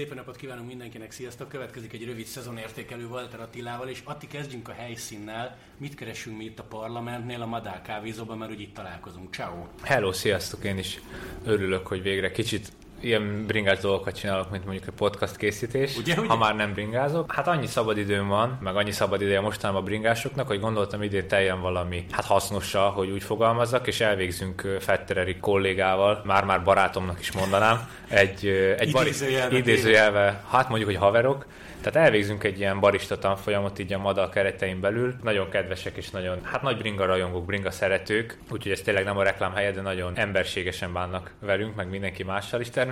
Szép napot kívánunk mindenkinek, sziasztok! Következik egy rövid szezonértékelő Walter Attilával, és Atti, kezdjünk a helyszínnel. Mit keresünk mi itt a parlamentnél, a Madár kávézóban, mert úgy itt találkozunk. Ciao. Hello, sziasztok! Én is örülök, hogy végre kicsit ilyen bringás dolgokat csinálok, mint mondjuk a podcast készítés, ugye, ugye? ha már nem bringázok. Hát annyi szabadidőm van, meg annyi szabadideje mostanában a bringásoknak, hogy gondoltam idén teljen valami hát hasznossal, hogy úgy fogalmazzak, és elvégzünk Fettereri kollégával, már-már barátomnak is mondanám, egy, egy idézőjelve, idézőjelve, hát mondjuk, hogy haverok, tehát elvégzünk egy ilyen barista tanfolyamot így a Mada keretein belül. Nagyon kedvesek és nagyon, hát nagy bringa rajongók, bringa szeretők, úgyhogy ez tényleg nem a reklám helye, de nagyon emberségesen bánnak velünk, meg mindenki mással is természetesen.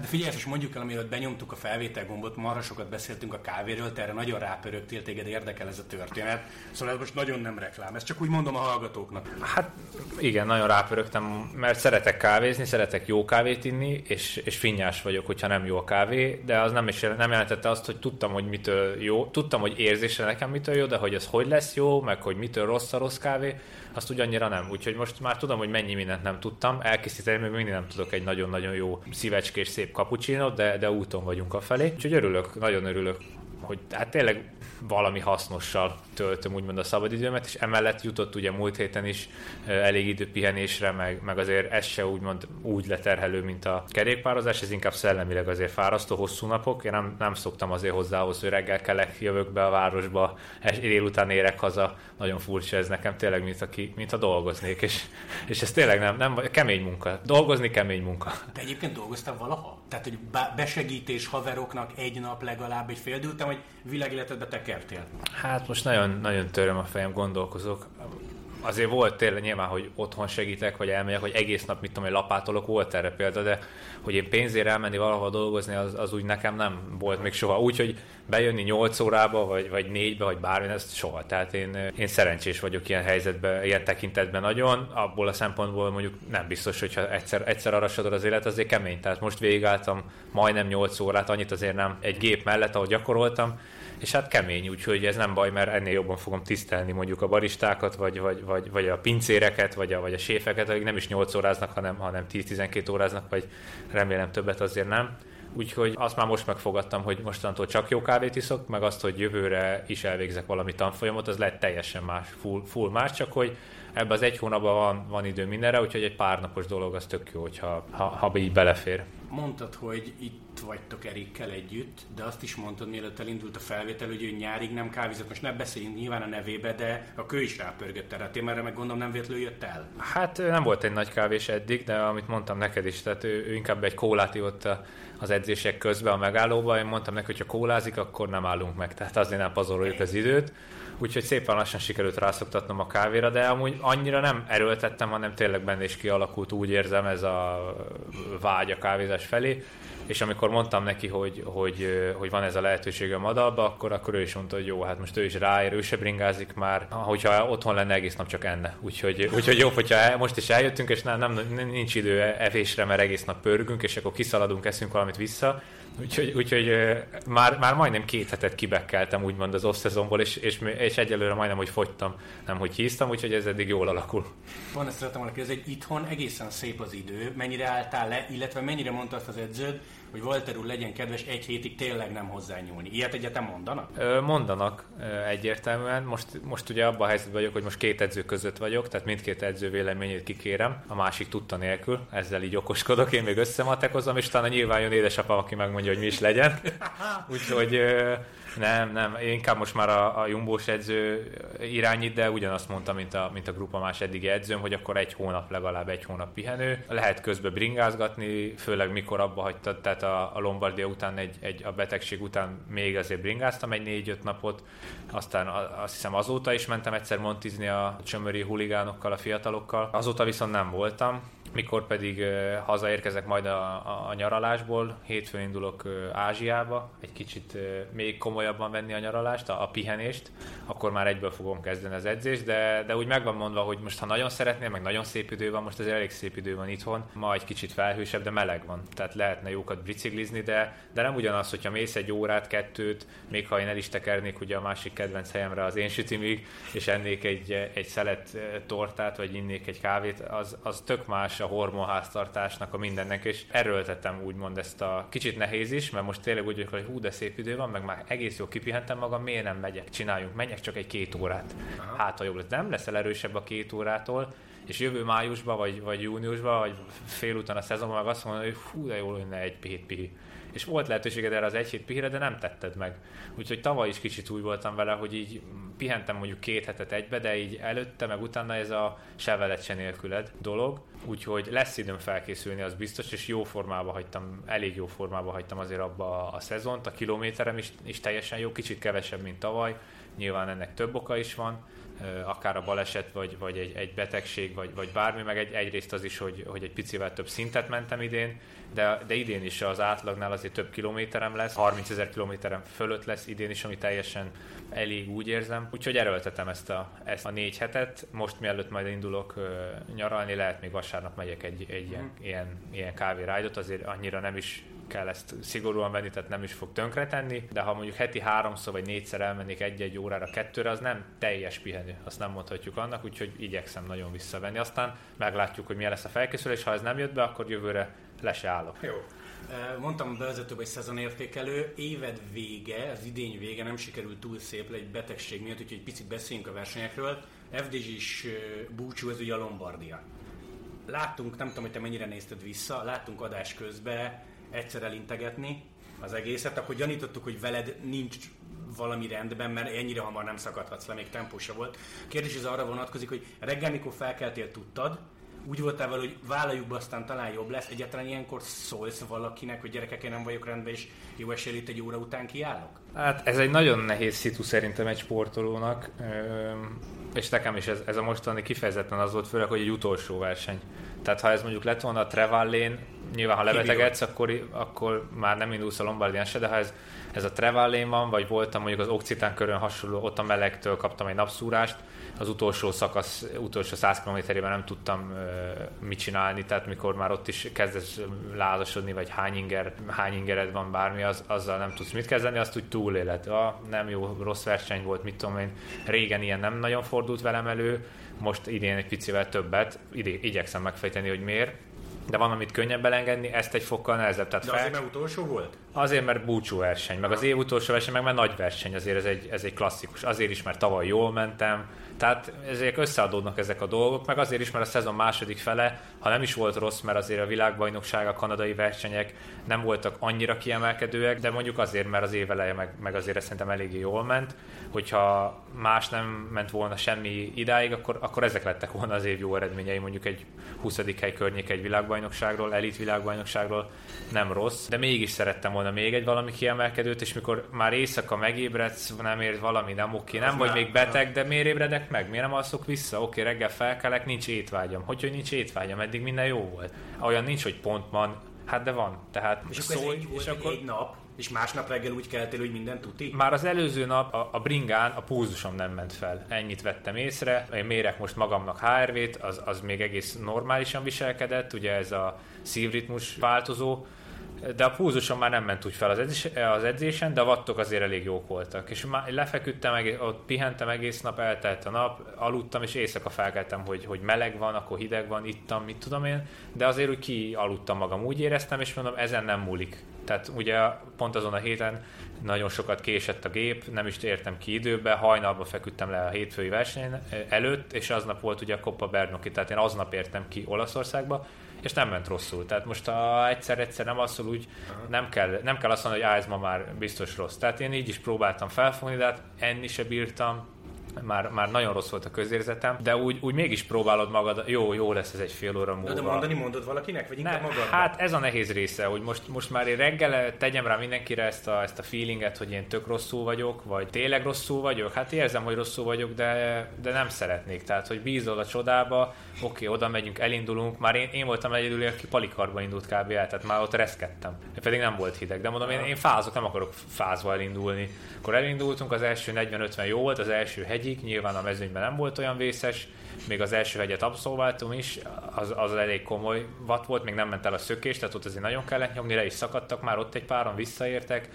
De figyelj, és mondjuk el, amiről benyomtuk a felvétel gombot, marra sokat beszéltünk a kávéről, te erre nagyon rápörögtél, téged érdekel ez a történet. Szóval ez most nagyon nem reklám, ezt csak úgy mondom a hallgatóknak. Hát igen, nagyon rápörögtem, mert szeretek kávézni, szeretek jó kávét inni, és, és finnyás vagyok, hogyha nem jó a kávé, de az nem, is, nem jelentette azt, hogy tudtam, hogy mitől jó, tudtam, hogy érzésre nekem mitől jó, de hogy ez hogy lesz jó, meg hogy mitől rossz a rossz kávé, azt ugyannyira nem. Úgyhogy most már tudom, hogy mennyi mindent nem tudtam. Elkészíteni még mindig nem tudok egy nagyon-nagyon jó szívecskés szép kapucsinot, de, de úton vagyunk a felé. Úgyhogy örülök, nagyon örülök hogy hát tényleg valami hasznossal töltöm úgymond a szabadidőmet, és emellett jutott ugye múlt héten is elég idő pihenésre, meg, meg azért ez se úgymond úgy leterhelő, mint a kerékpározás, ez inkább szellemileg azért fárasztó, hosszú napok. Én nem, nem szoktam azért hozzá hogy reggel kelek, jövök be a városba, és délután érek haza. Nagyon furcsa ez nekem, tényleg, mint, aki, mint a dolgoznék, és, és ez tényleg nem, nem, kemény munka. Dolgozni kemény munka. De egyébként dolgoztál valaha? Tehát, hogy besegítés haveroknak egy nap legalább egy fél vagy világéletedbe tekertél? Hát most nagyon, nagyon töröm a fejem, gondolkozok. Azért volt tényleg nyilván, hogy otthon segítek, vagy elmegyek, hogy egész nap, mit tudom, hogy lapátolok, volt erre példa, de hogy én pénzért elmenni valahol dolgozni, az, az úgy nekem nem volt még soha. Úgy, hogy bejönni 8 órába, vagy, vagy 4-be, vagy bármi, ez soha. Tehát én, én szerencsés vagyok ilyen helyzetben, ilyen tekintetben nagyon. Abból a szempontból mondjuk nem biztos, hogyha egyszer, egyszer arra az élet, azért kemény. Tehát most végigálltam majdnem 8 órát, annyit azért nem egy gép mellett, ahogy gyakoroltam, és hát kemény, úgyhogy ez nem baj, mert ennél jobban fogom tisztelni mondjuk a baristákat, vagy, vagy, vagy, vagy a pincéreket, vagy a, vagy a séfeket, akik nem is 8 óráznak, hanem, hanem 10-12 óráznak, vagy remélem többet azért nem. Úgyhogy azt már most megfogadtam, hogy mostantól csak jó kávét iszok, meg azt, hogy jövőre is elvégzek valami tanfolyamot, az lehet teljesen más, full, full más, csak hogy ebbe az egy hónapban van, van idő mindenre, úgyhogy egy pár napos dolog az tök jó, hogyha, ha, ha így belefér. Mondtad, hogy itt vagytok Erikkel együtt, de azt is mondtad, mielőtt elindult a felvétel, hogy ő nyárig nem kávézott. Most ne beszéljünk nyilván a nevébe, de a kő is rápörgött erre a témára, meg gondolom nem véletlenül jött el. Hát nem volt egy nagy kávés eddig, de amit mondtam neked is, tehát ő, ő inkább egy kólát ivott az edzések közben a megállóba. Én mondtam neki, hogy ha kólázik, akkor nem állunk meg, tehát azért nem pazaroljuk az időt úgyhogy szépen lassan sikerült rászoktatnom a kávéra, de amúgy annyira nem erőltettem, hanem tényleg benne is kialakult, úgy érzem ez a vágy a kávézás felé, és amikor mondtam neki, hogy, hogy, hogy van ez a lehetőség a madalba, akkor, akkor ő is mondta, hogy jó, hát most ő is ráér, ő se bringázik már, hogyha otthon lenne egész nap csak enne. Úgyhogy, úgyhogy jobb, hogyha most is eljöttünk, és nem, nem, nincs idő evésre, mert egész nap pörgünk, és akkor kiszaladunk, eszünk valamit vissza, Úgyhogy, úgyhogy már, már majdnem két hetet kibekkeltem úgymond az off-szezonból, és, és, és egyelőre majdnem, hogy fogytam, nem hogy híztam, úgyhogy ez eddig jól alakul. Van, ezt szeretem volna kérdezni, hogy itthon egészen szép az idő, mennyire álltál le, illetve mennyire mondta azt az edződ, hogy Walter úr legyen kedves egy hétig tényleg nem hozzányúlni. Ilyet egyetem mondanak? Ö, mondanak ö, egyértelműen. Most, most ugye abban a helyzetben vagyok, hogy most két edző között vagyok, tehát mindkét edző véleményét kikérem, a másik tudta nélkül, ezzel így okoskodok, én még összematekozom, és utána nyilván jön édesapám, aki megmondja, hogy mi is legyen. Úgyhogy ö, nem, nem, inkább most már a, a Jumbós edző irányít, de ugyanazt mondta, mint a, mint a grupa más eddigi edzőm, hogy akkor egy hónap, legalább egy hónap pihenő. Lehet közben bringázgatni, főleg mikor abba hagytad, tehát a, a Lombardia után, egy, egy, a betegség után még azért bringáztam egy négy-öt napot, aztán azt hiszem azóta is mentem egyszer montizni a csömöri huligánokkal, a fiatalokkal. Azóta viszont nem voltam, mikor pedig hazaérkezek majd a, a, a nyaralásból, hétfőn indulok Ázsiába, egy kicsit még komolyabban venni a nyaralást, a, a pihenést, akkor már egyből fogom kezdeni az edzést, de, de úgy megvan mondva, hogy most ha nagyon szeretnél, meg nagyon szép idő van, most az elég szép idő van itthon, ma egy kicsit felhősebb, de meleg van, tehát lehetne jókat biciklizni, de, de nem ugyanaz, hogyha mész egy órát, kettőt, még ha én el is tekernék ugye a másik kedvenc helyemre az én sütimig, és ennék egy, egy szelet tortát, vagy innék egy kávét, az, az tök más a hormonháztartásnak, a mindennek, és erőltetem úgymond ezt a kicsit nehéz is, mert most tényleg úgy vagyok, hogy hú, de szép idő van, meg már egész jó kipihentem magam, miért nem megyek, csináljunk, menjek csak egy két órát. Hát, ha jobb lesz. Nem leszel erősebb a két órától, és jövő májusban, vagy, vagy júniusban, vagy félúton a szezonban meg azt mondod, hogy hú, de jó lenne egy pihi és volt lehetőséged erre az egy hét pihire, de nem tetted meg. Úgyhogy tavaly is kicsit úgy voltam vele, hogy így pihentem mondjuk két hetet egybe, de így előtte, meg utána ez a se veled, se nélküled dolog. Úgyhogy lesz időm felkészülni, az biztos, és jó formába hagytam, elég jó formába hagytam azért abba a szezont. A kilométerem is, is teljesen jó, kicsit kevesebb, mint tavaly. Nyilván ennek több oka is van, akár a baleset, vagy, vagy egy, egy betegség, vagy, vagy bármi, meg egy, egyrészt az is, hogy, hogy egy picivel több szintet mentem idén, de, de idén is az átlagnál azért több kilométerem lesz, 30 ezer kilométerem fölött lesz idén is, ami teljesen elég úgy érzem. Úgyhogy erőltetem ezt a, ezt a négy hetet. Most mielőtt majd indulok nyaralni, lehet még vasárnap megyek egy, egy ilyen, mm. ilyen, ilyen kávérájdot, azért annyira nem is kell ezt szigorúan venni, tehát nem is fog tönkretenni, de ha mondjuk heti háromszor vagy négyszer elmennék egy-egy órára, kettőre, az nem teljes pihenő, azt nem mondhatjuk annak, úgyhogy igyekszem nagyon visszavenni. Aztán meglátjuk, hogy milyen lesz a felkészülés, ha ez nem jött be, akkor jövőre le se állok. Jó. Mondtam a bevezetőben, hogy szezonértékelő, éved vége, az idény vége nem sikerült túl szép egy betegség miatt, úgyhogy egy picit beszéljünk a versenyekről. FDZ is búcsú, ez ugye a Lombardia. Láttunk, nem tudom, hogy te mennyire nézted vissza, láttunk adás közben egyszer elintegetni az egészet, akkor gyanítottuk, hogy veled nincs valami rendben, mert ennyire hamar nem szakadhatsz le, még tempósa volt. A kérdés az arra vonatkozik, hogy reggel, mikor felkeltél, tudtad, úgy voltál vele, hogy vállaljuk be, aztán talán jobb lesz. Egyáltalán ilyenkor szólsz valakinek, hogy gyerekek, én nem vagyok rendben, és jó esély itt egy óra után kiállok? Hát ez egy nagyon nehéz szitu szerintem egy sportolónak, és nekem is ez, ez a mostani kifejezetten az volt, főleg, hogy egy utolsó verseny. Tehát ha ez mondjuk lett volna a Trevallén, nyilván ha lebetegedsz, akkor, akkor már nem indulsz a Lombardián se, de ha ez, ez a Trevallén van, vagy voltam mondjuk az Occitán körön hasonló, ott a melegtől kaptam egy napszúrást, az utolsó szakasz, utolsó 100 km-ében nem tudtam uh, mit csinálni, tehát mikor már ott is kezdesz lázasodni, vagy hány, inger, hány ingered van bármi, az, azzal nem tudsz mit kezdeni, azt úgy túléled. Ah, nem jó, rossz verseny volt, mit tudom én. Régen ilyen nem nagyon fordult velem elő, most idén egy picivel többet, idén igyekszem megfejteni, hogy miért, de van, amit könnyebb elengedni, ezt egy fokkal nehezebb. Tehát de fel... azért, mert utolsó volt? Azért, mert búcsú verseny, meg az év utolsó verseny, meg már nagy verseny, azért ez egy, ez egy klasszikus. Azért is, mert tavaly jól mentem, tehát ezek összeadódnak ezek a dolgok, meg azért is, mert a szezon második fele, ha nem is volt rossz, mert azért a világbajnokság, a kanadai versenyek nem voltak annyira kiemelkedőek, de mondjuk azért, mert az év eleje meg, meg azért szerintem eléggé jól ment. Hogyha más nem ment volna semmi idáig, akkor, akkor ezek lettek volna az év jó eredményei, mondjuk egy 20. hely környék egy világbajnokságról, elit világbajnokságról, nem rossz, de mégis szerettem volna még egy valami kiemelkedőt, és mikor már éjszaka megébredsz, nem ér valami, nem oké, nem vagy még beteg, de miért ébredek meg? Miért nem alszok vissza? Oké, reggel felkelek, nincs étvágyam. Hogy, hogy nincs étvágyam? Eddig minden jó volt. Olyan nincs, hogy pont van, hát de van. Tehát és szólj, akkor ez egy, és akkor... egy nap, és másnap reggel úgy keltél, hogy minden tuti? Már az előző nap a, a bringán a púzusom nem ment fel. Ennyit vettem észre. Én mérek most magamnak HRV-t, az, az még egész normálisan viselkedett, ugye ez a szívritmus változó, de a púzusom már nem ment úgy fel az, edzés, az edzésen, de a wattok azért elég jók voltak. És már lefeküdtem, ott pihentem egész nap, eltelt a nap, aludtam, és éjszaka felkeltem, hogy, hogy meleg van, akkor hideg van, ittam, mit tudom én, de azért úgy kialudtam magam, úgy éreztem, és mondom, ezen nem múlik. Tehát ugye pont azon a héten nagyon sokat késett a gép, nem is értem ki időbe, hajnalba feküdtem le a hétfői verseny előtt, és aznap volt ugye a Coppa Bernoki, tehát én aznap értem ki Olaszországba, és nem ment rosszul. Tehát most ha egyszer-egyszer nem asszul úgy, nem kell, nem kell azt mondani, hogy ez ma már biztos rossz. Tehát én így is próbáltam felfogni, de hát enni se bírtam, már, már nagyon rossz volt a közérzetem, de úgy, úgy mégis próbálod magad, jó, jó lesz ez egy fél óra múlva. De, mondani mondod valakinek, vagy inkább magad? Hát ez a nehéz része, hogy most, most már én reggel tegyem rá mindenkire ezt a, ezt a feelinget, hogy én tök rosszul vagyok, vagy tényleg rosszul vagyok. Hát érzem, hogy rosszul vagyok, de, de nem szeretnék. Tehát, hogy bízol a csodába, oké, oda megyünk, elindulunk. Már én, én voltam egyedül, aki palikarba indult kb. El, tehát már ott reszkedtem. Pedig nem volt hideg, de mondom, én, én fázok, nem akarok fázva elindulni. Akkor elindultunk, az első 40-50 jó volt, az első hegyig, nyilván a mezőnyben nem volt olyan vészes, még az első hegyet abszolváltum is, az, az elég komoly vat volt, még nem ment el a szökés, tehát ott azért nagyon kellett nyomni, le is szakadtak már, ott egy páran visszaértek,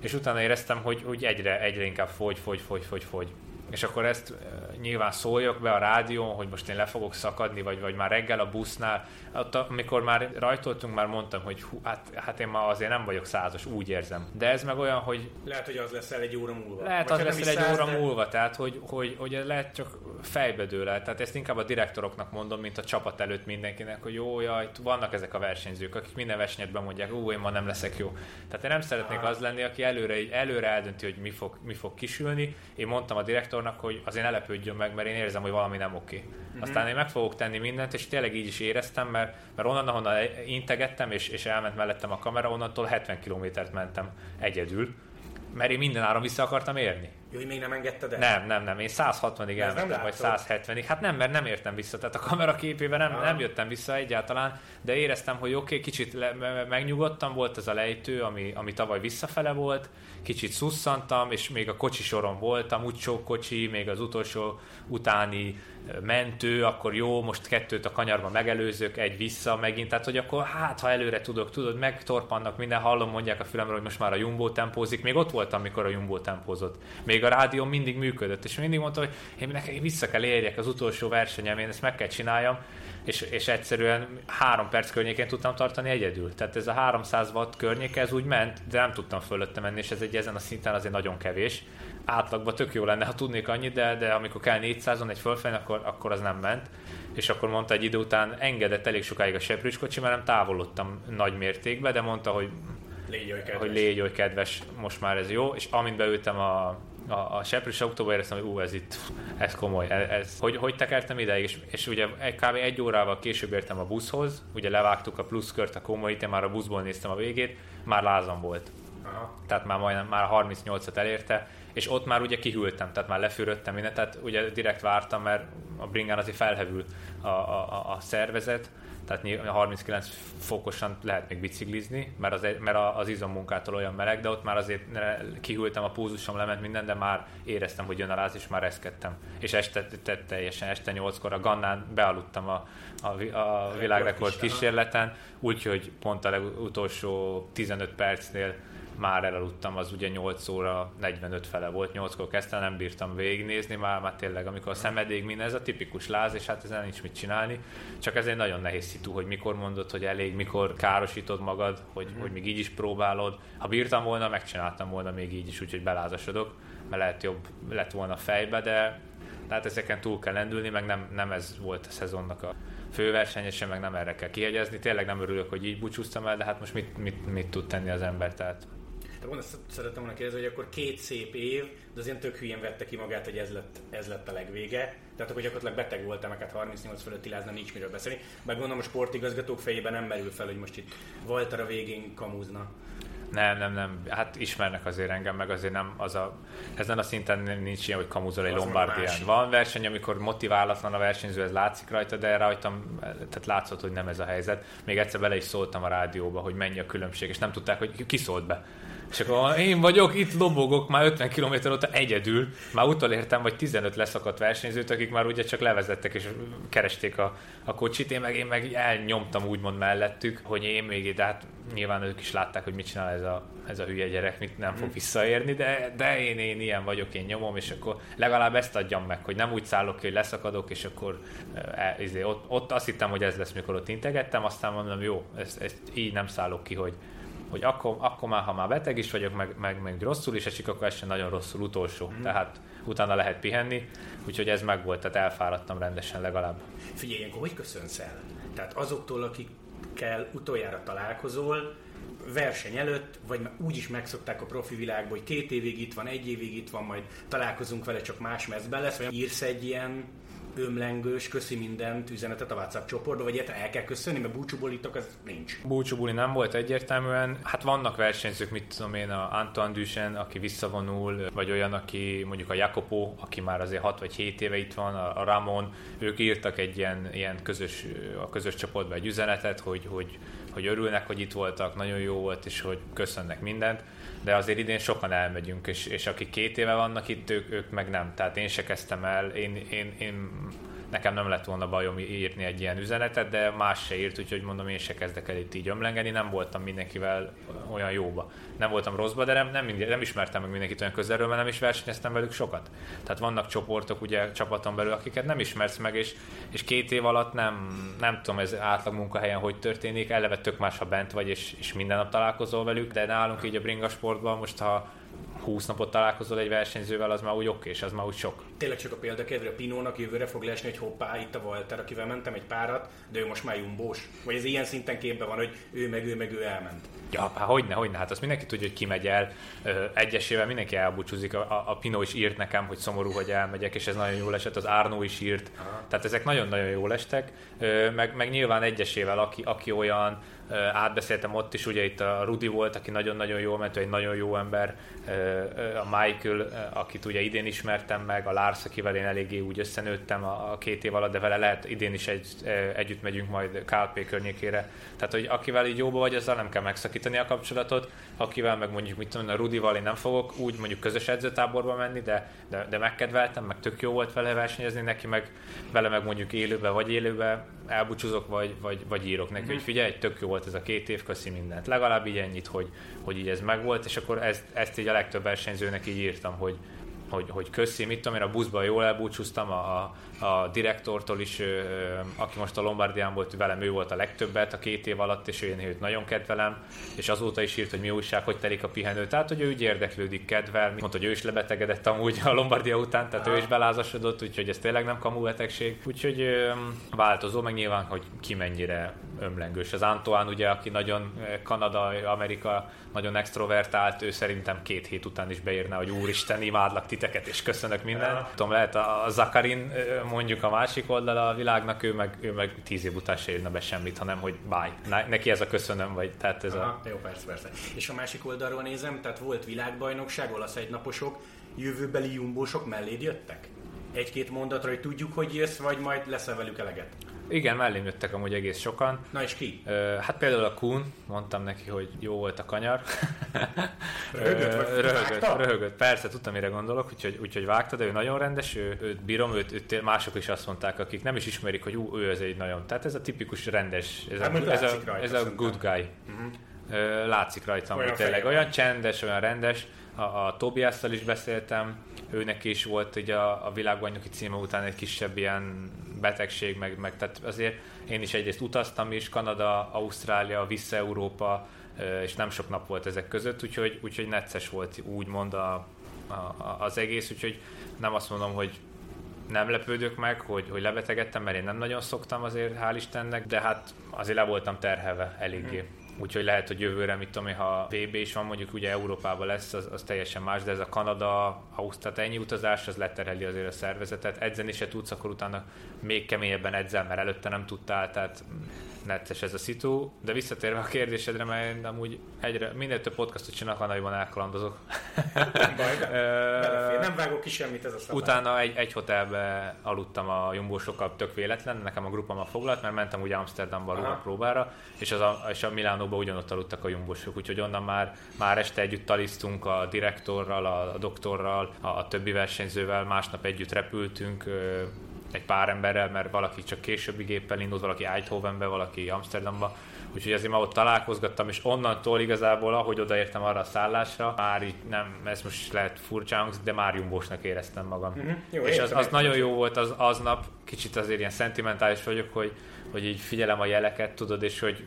és utána éreztem, hogy, hogy egyre, egyre inkább fogy, fogy, fogy, fogy, fogy. És akkor ezt nyilván szóljak be a rádión, hogy most én le fogok szakadni, vagy, vagy már reggel a busznál, ott, amikor már rajtoltunk, már mondtam, hogy hú, hát, hát én ma azért nem vagyok százas, úgy érzem. De ez meg olyan, hogy... Lehet, hogy az lesz el egy óra múlva. Lehet, vagy az lesz egy óra de... múlva, tehát hogy, hogy, hogy lehet csak fejbe dől el. Tehát ezt inkább a direktoroknak mondom, mint a csapat előtt mindenkinek, hogy jó, jaj, vannak ezek a versenyzők, akik minden versenyet bemondják, ó, én ma nem leszek jó. Tehát én nem szeretnék az lenni, aki előre, előre eldönti, hogy mi fog, mi fog kisülni. Én mondtam a direktornak, hogy azért ne lepődjön meg, mert én érzem, hogy valami nem oké. Mm-hmm. Aztán én meg fogok tenni mindent, és tényleg így is éreztem, mert, mert onnan, ahonnan integettem, és, és elment mellettem a kamera, onnantól 70 kilométert mentem egyedül, mert én minden áron vissza akartam érni. Jó, még nem engedted el? Nem, nem, nem. Én 160-ig elmentem, vagy 170-ig. Hát nem, mert nem értem vissza. Tehát a kamera képében nem, nem jöttem vissza egyáltalán, de éreztem, hogy oké, okay, kicsit le, megnyugodtam, volt ez a lejtő, ami, ami tavaly visszafele volt, kicsit szusszantam, és még a kocsi soron voltam, úgy sok kocsi, még az utolsó utáni mentő, akkor jó, most kettőt a kanyarba megelőzök, egy vissza megint, tehát hogy akkor hát, ha előre tudok, tudod, megtorpannak minden, hallom, mondják a fülemre, hogy most már a Jumbo tempózik, még ott voltam, amikor a Jumbo tempózott. Még a rádió mindig működött, és mindig mondta, hogy én nekem vissza kell érjek az utolsó versenyem, én ezt meg kell csináljam, és, és egyszerűen három perc környékén tudtam tartani egyedül. Tehát ez a 300 watt környéke, ez úgy ment, de nem tudtam fölötte menni, és ez egy ezen a szinten azért nagyon kevés átlagban tök jó lenne, ha tudnék annyit, de, de amikor kell 400-on egy fölfelé, akkor, akkor az nem ment. És akkor mondta egy idő után, engedett elég sokáig a seprűskocsi, mert nem távolodtam nagy mértékben, de mondta, hogy légy oly kedves. hogy légy oly kedves, most már ez jó, és amint beültem a, a, a seprűs autóba éreztem, hogy ú, ez itt, ez komoly, ez, ez hogy, hogy tekertem ide, és, és ugye kb. egy órával később értem a buszhoz, ugye levágtuk a pluszkört, a komoly, én már a buszból néztem a végét, már lázam volt. Aha. Tehát már majdnem, már 38-at elérte, és ott már ugye kihűltem, tehát már lefűröttem mindent, tehát ugye direkt vártam, mert a bringán azért felhevül a, a, a szervezet, tehát 39 fokosan lehet még biciklizni, mert az, mert az izommunkától olyan meleg, de ott már azért kihűltem a púzusom, lement minden, de már éreztem, hogy jön a láz, és már reszkedtem. És este, te, teljesen este 8-kor a Gannán bealudtam a, a, a világrekord kísérleten, úgyhogy pont a legutolsó 15 percnél már elaludtam, az ugye 8 óra 45 fele volt, 8-kor kezdtem, nem bírtam végignézni, már, már tényleg, amikor a szemedég minden, ez a tipikus láz, és hát ezen nincs mit csinálni, csak ez egy nagyon nehéz szitu, hogy mikor mondod, hogy elég, mikor károsítod magad, hogy, mm. hogy még így is próbálod. Ha bírtam volna, megcsináltam volna még így is, úgyhogy belázasodok, mert lehet jobb lett volna fejbe, de tehát ezeken túl kell lendülni, meg nem, nem ez volt a szezonnak a főversenyesen, meg nem erre kell kiegyezni. Tényleg nem örülök, hogy így búcsúztam el, de hát most mit, mit, mit tud tenni az ember, tehát de volna, szerettem volna kérdezni, hogy akkor két szép év, de azért tök hülyén vette ki magát, hogy ez lett, ez lett a legvége. Tehát akkor gyakorlatilag beteg voltam, meg hát 38 fölött ilázna, nincs miről beszélni. Meg gondolom a sportigazgatók fejében nem merül fel, hogy most itt Walter a végén kamúzna. Nem, nem, nem. Hát ismernek azért engem, meg azért nem az a... Ezen a szinten nincs ilyen, hogy kamuzol egy Lombardián. Van verseny, amikor motiválatlan a versenyző, ez látszik rajta, de rajtam, tehát látszott, hogy nem ez a helyzet. Még egyszer bele is szóltam a rádióba, hogy mennyi a különbség, és nem tudták, hogy ki szólt be. És akkor én vagyok, itt lobogok már 50 km óta egyedül. Már utolértem, vagy 15 leszakadt versenyzőt, akik már ugye csak levezettek és keresték a, a kocsit. Én meg, én meg elnyomtam úgymond mellettük, hogy én még, de hát nyilván ők is látták, hogy mit csinál ez a, ez a hülye gyerek, mit nem fog mm. visszaérni, de, de én, én ilyen vagyok, én nyomom, és akkor legalább ezt adjam meg, hogy nem úgy szállok ki, hogy leszakadok, és akkor e, izé, ott, ott, azt hittem, hogy ez lesz, mikor ott integettem, aztán mondom, jó, ezt, ezt így nem szállok ki, hogy, hogy akkor, akkor már, ha már beteg is vagyok, meg, meg, meg rosszul is esik, akkor ez sem nagyon rosszul utolsó. Mm. Tehát utána lehet pihenni, úgyhogy ez meg volt, tehát elfáradtam rendesen legalább. Figyelj, ilyenkor hogy köszönsz el? Tehát azoktól, akikkel utoljára találkozol, verseny előtt, vagy úgy is megszokták a profi világban, hogy két évig itt van, egy évig itt van, majd találkozunk vele, csak más mezben lesz, vagy írsz egy ilyen ömlengős, köszi mindent üzenetet a WhatsApp csoportba, vagy el kell köszönni, mert búcsúbólítok, az nincs. Búcsúbuli nem volt egyértelműen. Hát vannak versenyzők, mit tudom én, a Antoine Duchen, aki visszavonul, vagy olyan, aki mondjuk a Jacopo, aki már azért 6 vagy 7 éve itt van, a Ramon, ők írtak egy ilyen, ilyen közös, a közös csoportba egy üzenetet, hogy, hogy, hogy örülnek, hogy itt voltak, nagyon jó volt, és hogy köszönnek mindent de azért idén sokan elmegyünk, és, és akik két éve vannak itt, ők, ők meg nem. Tehát én se kezdtem el, én, én, én nekem nem lett volna bajom írni egy ilyen üzenetet, de más se írt, úgyhogy mondom, én se kezdek el itt így ömlengeni, nem voltam mindenkivel olyan jóba. Nem voltam rosszba, de nem, nem, nem ismertem meg mindenkit olyan közelről, mert nem is versenyeztem velük sokat. Tehát vannak csoportok ugye csapaton belül, akiket nem ismersz meg, és, és két év alatt nem, nem tudom, ez átlag munkahelyen hogy történik, eleve tök más, ha bent vagy, és, és minden nap találkozol velük, de nálunk így a bringa sportban most, ha 20 napot találkozol egy versenyzővel, az már úgy oké, és az már úgy sok. Tényleg csak a példakedve, a Pinónak jövőre fog lesni, hogy hoppá, itt a Walter, akivel mentem egy párat, de ő most már jumbós. Vagy ez ilyen szinten képben van, hogy ő meg ő meg ő elment. Ja, hát hogyne, hogyne, hát azt mindenki tudja, hogy ki megy el. Egyesével mindenki elbúcsúzik. A, a, a Pino is írt nekem, hogy szomorú, hogy elmegyek, és ez nagyon jól esett. Az Árnó is írt. Aha. Tehát ezek nagyon-nagyon jól estek. Meg, meg nyilván egyesével, aki, aki olyan, átbeszéltem ott is, ugye itt a Rudi volt, aki nagyon-nagyon jó ment, egy nagyon jó ember, a Michael, akit ugye idén ismertem meg, a Lars, akivel én eléggé úgy összenőttem a két év alatt, de vele lehet idén is egy, együtt megyünk majd KLP környékére. Tehát, hogy akivel így jóba vagy, azzal nem kell megszakítani a kapcsolatot, akivel meg mondjuk, mit tudom, a Rudival én nem fogok úgy mondjuk közös edzőtáborba menni, de, de, de megkedveltem, meg tök jó volt vele versenyezni, neki meg vele meg mondjuk élőbe vagy élőbe elbúcsúzok, vagy, vagy, vagy írok neki, mm. hogy figyelj, tök jó volt ez a két év, köszi mindent. Legalább így ennyit, hogy, hogy így ez megvolt, és akkor ezt, ezt így a legtöbb versenyzőnek így írtam, hogy, hogy, hogy köszi, mit tudom én, a buszban jól elbúcsúztam, a, a direktortól is, aki most a Lombardián volt, velem ő volt a legtöbbet a két év alatt, és én őt nagyon kedvelem, és azóta is írt, hogy mi újság, hogy telik a pihenő. Tehát, hogy ő úgy érdeklődik, kedvel, mondta, hogy ő is lebetegedett amúgy a Lombardia után, tehát ő is belázasodott, úgyhogy ez tényleg nem kamu betegség. Úgyhogy változó, meg nyilván, hogy ki mennyire ömlengős. Az Antoine ugye, aki nagyon Kanada, Amerika, nagyon extrovertált, ő szerintem két hét után is beírna, hogy úristen, imádlak titeket, és köszönök mindent. Tudom, lehet a Zakarin mondjuk a másik oldala a világnak, ő meg, ő meg tíz év után se írna be semmit, hanem hogy bye. Neki ez a köszönöm, vagy tehát ez Aha, a... Jó, persze, persze. És a másik oldalról nézem, tehát volt világbajnokság, olasz egynaposok, jövőbeli jumbósok melléd jöttek? Egy-két mondatra, hogy tudjuk, hogy jössz, vagy majd lesz velük eleget? Igen, mellém jöttek amúgy egész sokan. Na és ki? hát például a Kuhn, mondtam neki, hogy jó volt a kanyar. röhögött, vagy röhögött, röhögött, persze, tudtam, mire gondolok, úgyhogy, úgyhogy vágta, de ő nagyon rendes, ő, őt bírom, őt, őt, mások is azt mondták, akik nem is ismerik, hogy ú, ő ez egy nagyon, tehát ez a tipikus rendes, ez hát, a, ez a, rajta, ez a good guy. Uh-huh. látszik rajtam, hogy tényleg olyan csendes, olyan rendes, a, a Tobiasszal is beszéltem, őnek is volt ugye a, a világbajnoki címe után egy kisebb ilyen betegség, meg, meg tehát azért én is egyrészt utaztam is, Kanada, Ausztrália, vissza Európa, és nem sok nap volt ezek között, úgyhogy, úgyhogy necces volt úgymond a, a, az egész, úgyhogy nem azt mondom, hogy nem lepődök meg, hogy, hogy lebetegedtem, mert én nem nagyon szoktam azért, hál' Istennek, de hát azért le voltam terhelve eléggé. Hmm. Úgyhogy lehet, hogy jövőre, mit tudom én, ha VB is van, mondjuk ugye Európában lesz, az, az teljesen más, de ez a Kanada, Ausztrál, ennyi utazás, az leterheli azért a szervezetet. Edzeni se tudsz, akkor utána még keményebben edzel, mert előtte nem tudtál, tehát netes ez a szitu, de visszatérve a kérdésedre, mert amúgy egyre, minél több podcastot csinálok, annál jobban elkalandozok. Baj, nem vágok ki semmit ez a szabály. Utána egy, egy hotelbe aludtam a jumbósokkal, tök véletlen, nekem a grupam foglalt, mert mentem ugye Amsterdamba a próbára, és, az a, és a Milánóban ugyanott aludtak a jumbósok, úgyhogy onnan már, már este együtt talisztunk a direktorral, a, a doktorral, a, a többi versenyzővel, másnap együtt repültünk, egy pár emberrel, mert valaki csak későbbi géppel indult, valaki Eindhovenbe, valaki Amsterdamba, úgyhogy azért már ott találkozgattam, és onnantól igazából, ahogy odaértem arra a szállásra, már így nem, ez most lehet furcsa de már jumbósnak éreztem magam. Mm-hmm. Jó, és az, az nagyon jó volt az, aznap, kicsit azért ilyen szentimentális vagyok, hogy hogy így figyelem a jeleket, tudod, és hogy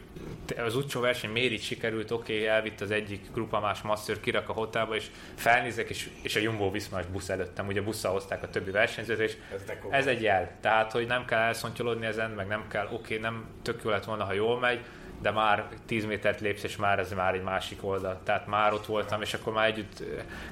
az utcsó verseny miért így sikerült, oké, okay, elvitt az egyik grupa más masször, kirak a hotelba, és felnézek, és, és a Jumbo Viszmás busz előttem, ugye busszal hozták a többi versenyzőt, és ez, ez egy jel. Tehát, hogy nem kell elszontyolódni ezen, meg nem kell, oké, okay, nem tök jó lett volna, ha jól megy, de már 10 métert lépsz, és már ez már egy másik oldal. Tehát már ott voltam, és akkor már együtt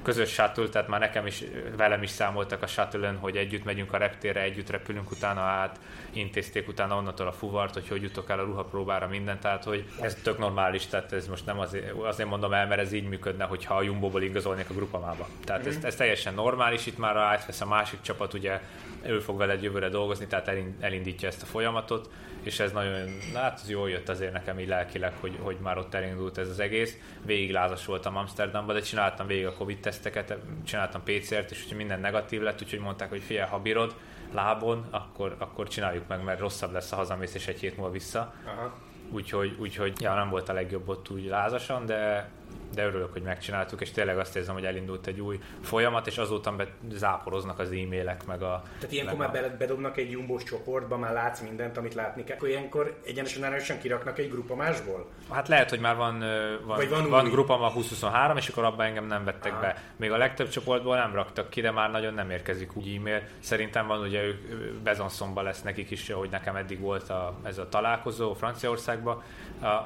közös shuttle, tehát már nekem is, velem is számoltak a shuttle hogy együtt megyünk a reptérre, együtt repülünk utána át, intézték utána onnantól a fuvart, hogy hogy jutok el a ruhapróbára, minden, tehát hogy ez tök normális, tehát ez most nem azért, azért mondom el, mert ez így működne, hogyha a Jumbo-ból igazolnék a grupamába. Tehát mm-hmm. ez, ez, teljesen normális, itt már átvesz a másik csapat, ugye ő fog veled jövőre dolgozni, tehát elindítja ezt a folyamatot, és ez nagyon, hát az jól jött azért nekem így lelkileg, hogy, hogy már ott elindult ez az egész. Végig lázas voltam Amsterdamban, de csináltam végig a Covid teszteket, csináltam PCR-t, és úgyhogy minden negatív lett, úgyhogy mondták, hogy figyelj, ha bírod lábon, akkor, akkor csináljuk meg, mert rosszabb lesz, a hazamész és egy hét múlva vissza. Aha. Úgyhogy, úgyhogy ja, nem volt a legjobb ott úgy lázasan, de de örülök, hogy megcsináltuk, és tényleg azt érzem, hogy elindult egy új folyamat, és azóta be záporoznak az e-mailek, meg a... Tehát ilyenkor már a... bedobnak egy jumbos csoportba, már látsz mindent, amit látni kell, akkor ilyenkor egyenesen kiraknak egy grupamásból? Hát lehet, hogy már van, van, Vagy van, van grupam a 2023, és akkor abban engem nem vettek Aha. be. Még a legtöbb csoportból nem raktak ki, de már nagyon nem érkezik úgy e-mail. Szerintem van, ugye ők Bezonszomba lesz nekik is, hogy nekem eddig volt a, ez a találkozó Franciaországban,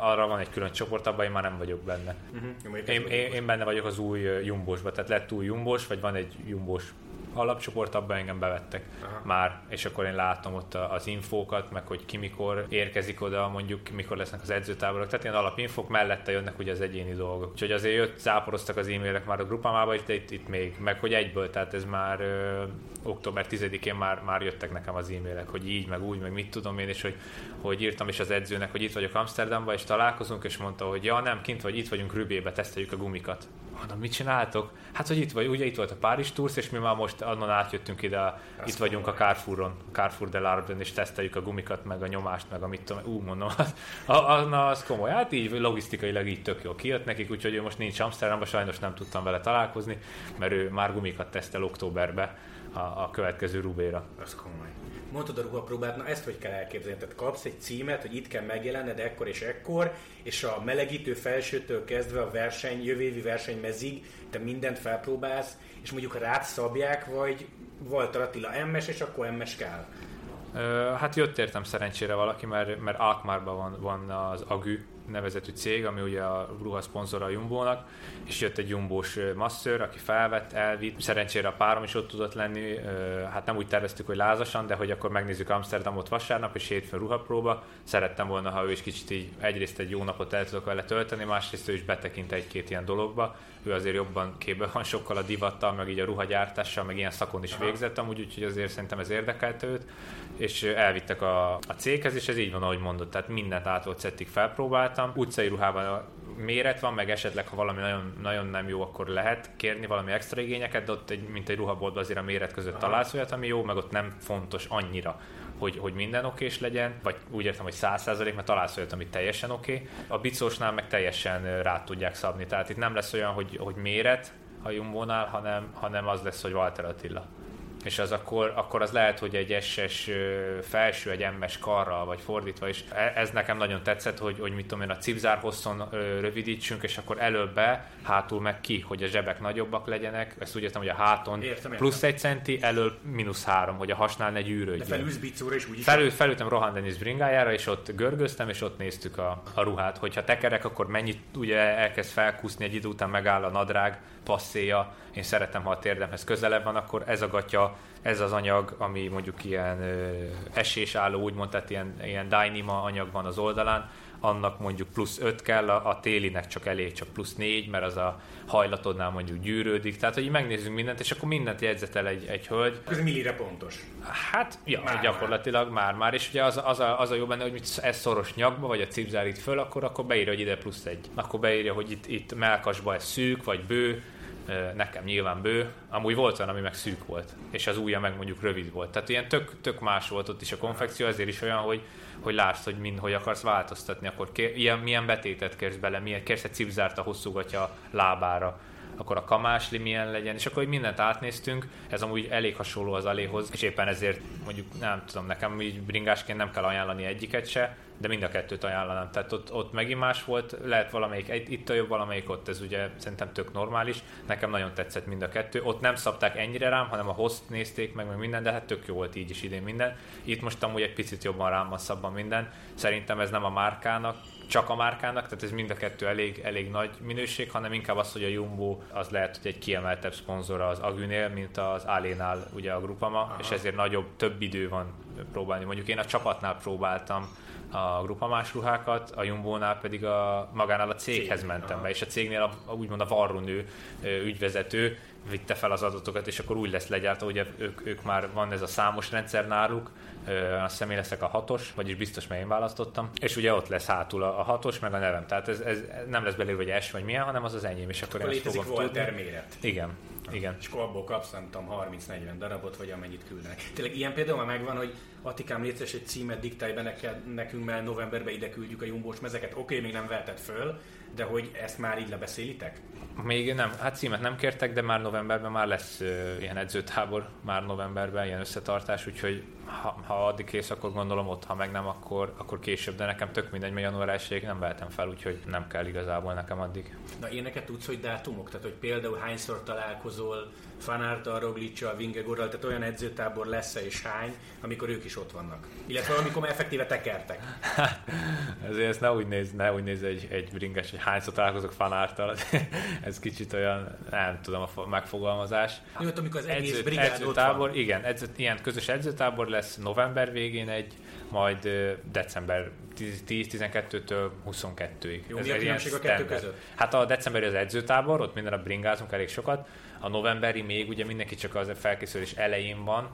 arra van egy külön csoport, abban én már nem vagyok benne. Uh-huh. Én, én, én benne vagyok az új jumbosba, tehát lett új jumbos, vagy van egy jumbos alapcsoport, abban engem bevettek Aha. már, és akkor én látom ott az infókat, meg hogy ki mikor érkezik oda, mondjuk mikor lesznek az edzőtáborok, tehát ilyen alapinfok mellette jönnek ugye az egyéni dolgok. Úgyhogy azért jött, záporoztak az e-mailek már a grupámába, de itt, itt még, meg hogy egyből, tehát ez már ö, október 10-én már, már jöttek nekem az e-mailek, hogy így, meg úgy, meg mit tudom én, és hogy, hogy írtam is az edzőnek, hogy itt vagyok Amsterdamban, és találkozunk, és mondta, hogy ja, nem, kint vagy, itt vagyunk Rübébe, teszteljük a gumikat. Mondom, mit csináltok? Hát, hogy itt vagy, ugye itt volt a Párizs Tours, és mi már most onnan átjöttünk ide, Azt itt vagyunk a Carrefouron, Carrefour de l'Arbre, és teszteljük a gumikat, meg a nyomást, meg a mit tudom, ú, mondom, az, az, na, az komoly. Hát így logisztikailag így tök jó kijött nekik, úgyhogy ő most nincs Amsterdamban, sajnos nem tudtam vele találkozni, mert ő már gumikat tesztel októberbe a, a következő Rubéra. Az komoly mondtad a ruhapróbát, na ezt hogy kell elképzelni? Tehát kapsz egy címet, hogy itt kell megjelenned ekkor és ekkor, és a melegítő felsőtől kezdve a verseny, jövő évi versenymezig te mindent felpróbálsz, és mondjuk rád szabják, vagy Walter Attila MS, és akkor MS kell. Hát jött értem szerencsére valaki, mert, mert Alkmárban van, van az Agü nevezetű cég, ami ugye a ruha szponzora a Jumbo-nak, és jött egy Jumbós masször, aki felvett, elvitt. Szerencsére a párom is ott tudott lenni, hát nem úgy terveztük, hogy lázasan, de hogy akkor megnézzük Amsterdamot vasárnap, és hétfőn ruhapróba. Szerettem volna, ha ő is kicsit így egyrészt egy jó napot el tudok vele tölteni, másrészt ő is betekint egy-két ilyen dologba. Ő azért jobban képbe van sokkal a divattal, meg így a ruhagyártással, meg ilyen szakon is végzett amúgy, úgyhogy azért szerintem ez érdekelte őt és elvittek a, a céghez, és ez így van, ahogy mondott, tehát mindent át volt szettig felpróbáltam. Utcai ruhában a méret van, meg esetleg, ha valami nagyon, nagyon nem jó, akkor lehet kérni valami extra igényeket, de ott egy, mint egy ruhaboltban azért a méret között Aha. találsz olyat, ami jó, meg ott nem fontos annyira hogy, hogy minden okés legyen, vagy úgy értem, hogy 100% mert találsz olyat, ami teljesen oké. Okay. A bicósnál meg teljesen rá tudják szabni, tehát itt nem lesz olyan, hogy, hogy méret a Jumbo-nál, hanem, hanem az lesz, hogy Walter Attila és az akkor, akkor az lehet, hogy egy SS felső, egy MS karral, vagy fordítva, és e, ez nekem nagyon tetszett, hogy, hogy mit tudom én, a cipzár hosszon rövidítsünk, és akkor előbb be, hátul meg ki, hogy a zsebek nagyobbak legyenek, ezt úgy értem, hogy a háton értem, plusz értem. egy centi, elől mínusz három, hogy a hasnál ne gyűrődjön. De felülsz bicóra is úgy Felül, felültem Rohan Dennis bringájára, és ott görgöztem, és ott néztük a, a ruhát, hogyha tekerek, akkor mennyit ugye elkezd felkúszni, egy idő után megáll a nadrág, passzéja, én szeretem, ha a térdemhez közelebb van, akkor ez a ez az anyag, ami mondjuk ilyen ö, esésálló, úgymond, tehát ilyen, ilyen dynima anyag van az oldalán, annak mondjuk plusz 5 kell, a, a télinek csak elég, csak plusz 4, mert az a hajlatodnál mondjuk gyűrődik. Tehát, hogy megnézzünk mindent, és akkor mindent jegyzetel egy, egy hölgy. Ez millire pontos? Hát, ja, már, gyakorlatilag már, már. És ugye az, az, a, az a jó benne, hogy ez szoros nyakba, vagy a cipzár itt föl, akkor, akkor beírja, hogy ide plusz egy. Akkor beírja, hogy itt, itt melkasba ez szűk, vagy bő, nekem nyilván bő, amúgy volt olyan, ami meg szűk volt, és az ujja meg mondjuk rövid volt. Tehát ilyen tök, tök más volt ott is a konfekció, ezért is olyan, hogy, hogy lásd, hogy mind, hogy akarsz változtatni, akkor kér, ilyen, milyen betétet kérsz bele, milyen, kérsz egy cipzárt a hosszúgatja lábára, akkor a kamásli milyen legyen, és akkor hogy mindent átnéztünk, ez amúgy elég hasonló az aléhoz, és éppen ezért mondjuk nem tudom, nekem így bringásként nem kell ajánlani egyiket se, de mind a kettőt ajánlanám. Tehát ott, ott megint más volt, lehet valamelyik, itt a jobb, valamelyik ott, ez ugye szerintem tök normális. Nekem nagyon tetszett mind a kettő. Ott nem szabták ennyire rám, hanem a host nézték meg, meg minden, de hát tök jó volt így is idén minden. Itt most amúgy egy picit jobban rám szabban minden. Szerintem ez nem a márkának, csak a márkának, tehát ez mind a kettő elég, elég nagy minőség, hanem inkább az, hogy a Jumbo az lehet, hogy egy kiemeltebb szponzora az Agünél, mint az Alénál ugye a Grupama, Aha. és ezért nagyobb, több idő van próbálni. Mondjuk én a csapatnál próbáltam a grupamás ruhákat, a Jumbo-nál pedig a, magánál a céghez Cég. mentem be, és a cégnél a, úgymond a varronő ügyvezető vitte fel az adatokat, és akkor úgy lesz legyártva, ugye ők, ők már van ez a számos rendszer náluk, azt hiszem én leszek a hatos, vagyis biztos, mert én választottam, és ugye ott lesz hátul a, hatos, meg a nevem, tehát ez, ez nem lesz belőle, hogy S vagy milyen, hanem az az enyém, és akkor, akkor én ezt fogom tudni. méret. Igen, igen. És akkor abból kapsz, nem tudom, 30-40 darabot, vagy amennyit küldenek. Tényleg ilyen például már megvan, hogy Attikám létszeres egy címet diktálj be nekünk, mert novemberben ide küldjük a jumbós mezeket. Oké, okay, még nem vehetett föl, de hogy ezt már így lebeszélitek? Még nem, hát címet nem kértek, de már novemberben már lesz uh, ilyen edzőtábor, már novemberben ilyen összetartás, úgyhogy ha, ha addig kész, akkor gondolom ott, ha meg nem, akkor, akkor később, de nekem tök mindegy, mert január 1 nem vehetem fel, úgyhogy nem kell igazából nekem addig. Na ilyeneket tudsz, hogy dátumok? Tehát, hogy például hányszor találkozol Fanárta, Roglicsa, Vingegorral, tehát olyan edzőtábor lesz és hány, amikor ők is ott vannak. Illetve amikor már effektíve tekertek. Ezért ezt ne úgy néz, ne úgy néz egy, egy bringes, hogy hányszor találkozok Fanártal. Ez kicsit olyan, nem tudom a megfogalmazás. Jó, amikor az egész Edző, edzőtábor, igen, edző, ilyen közös edzőtábor lesz november végén egy, majd december 10-12-től 22-ig. Jó, Ez mi a különbség a kettő között? Hát a decemberi az edzőtábor, ott minden nap bringázunk elég sokat, a novemberi még ugye mindenki csak az felkészülés elején van,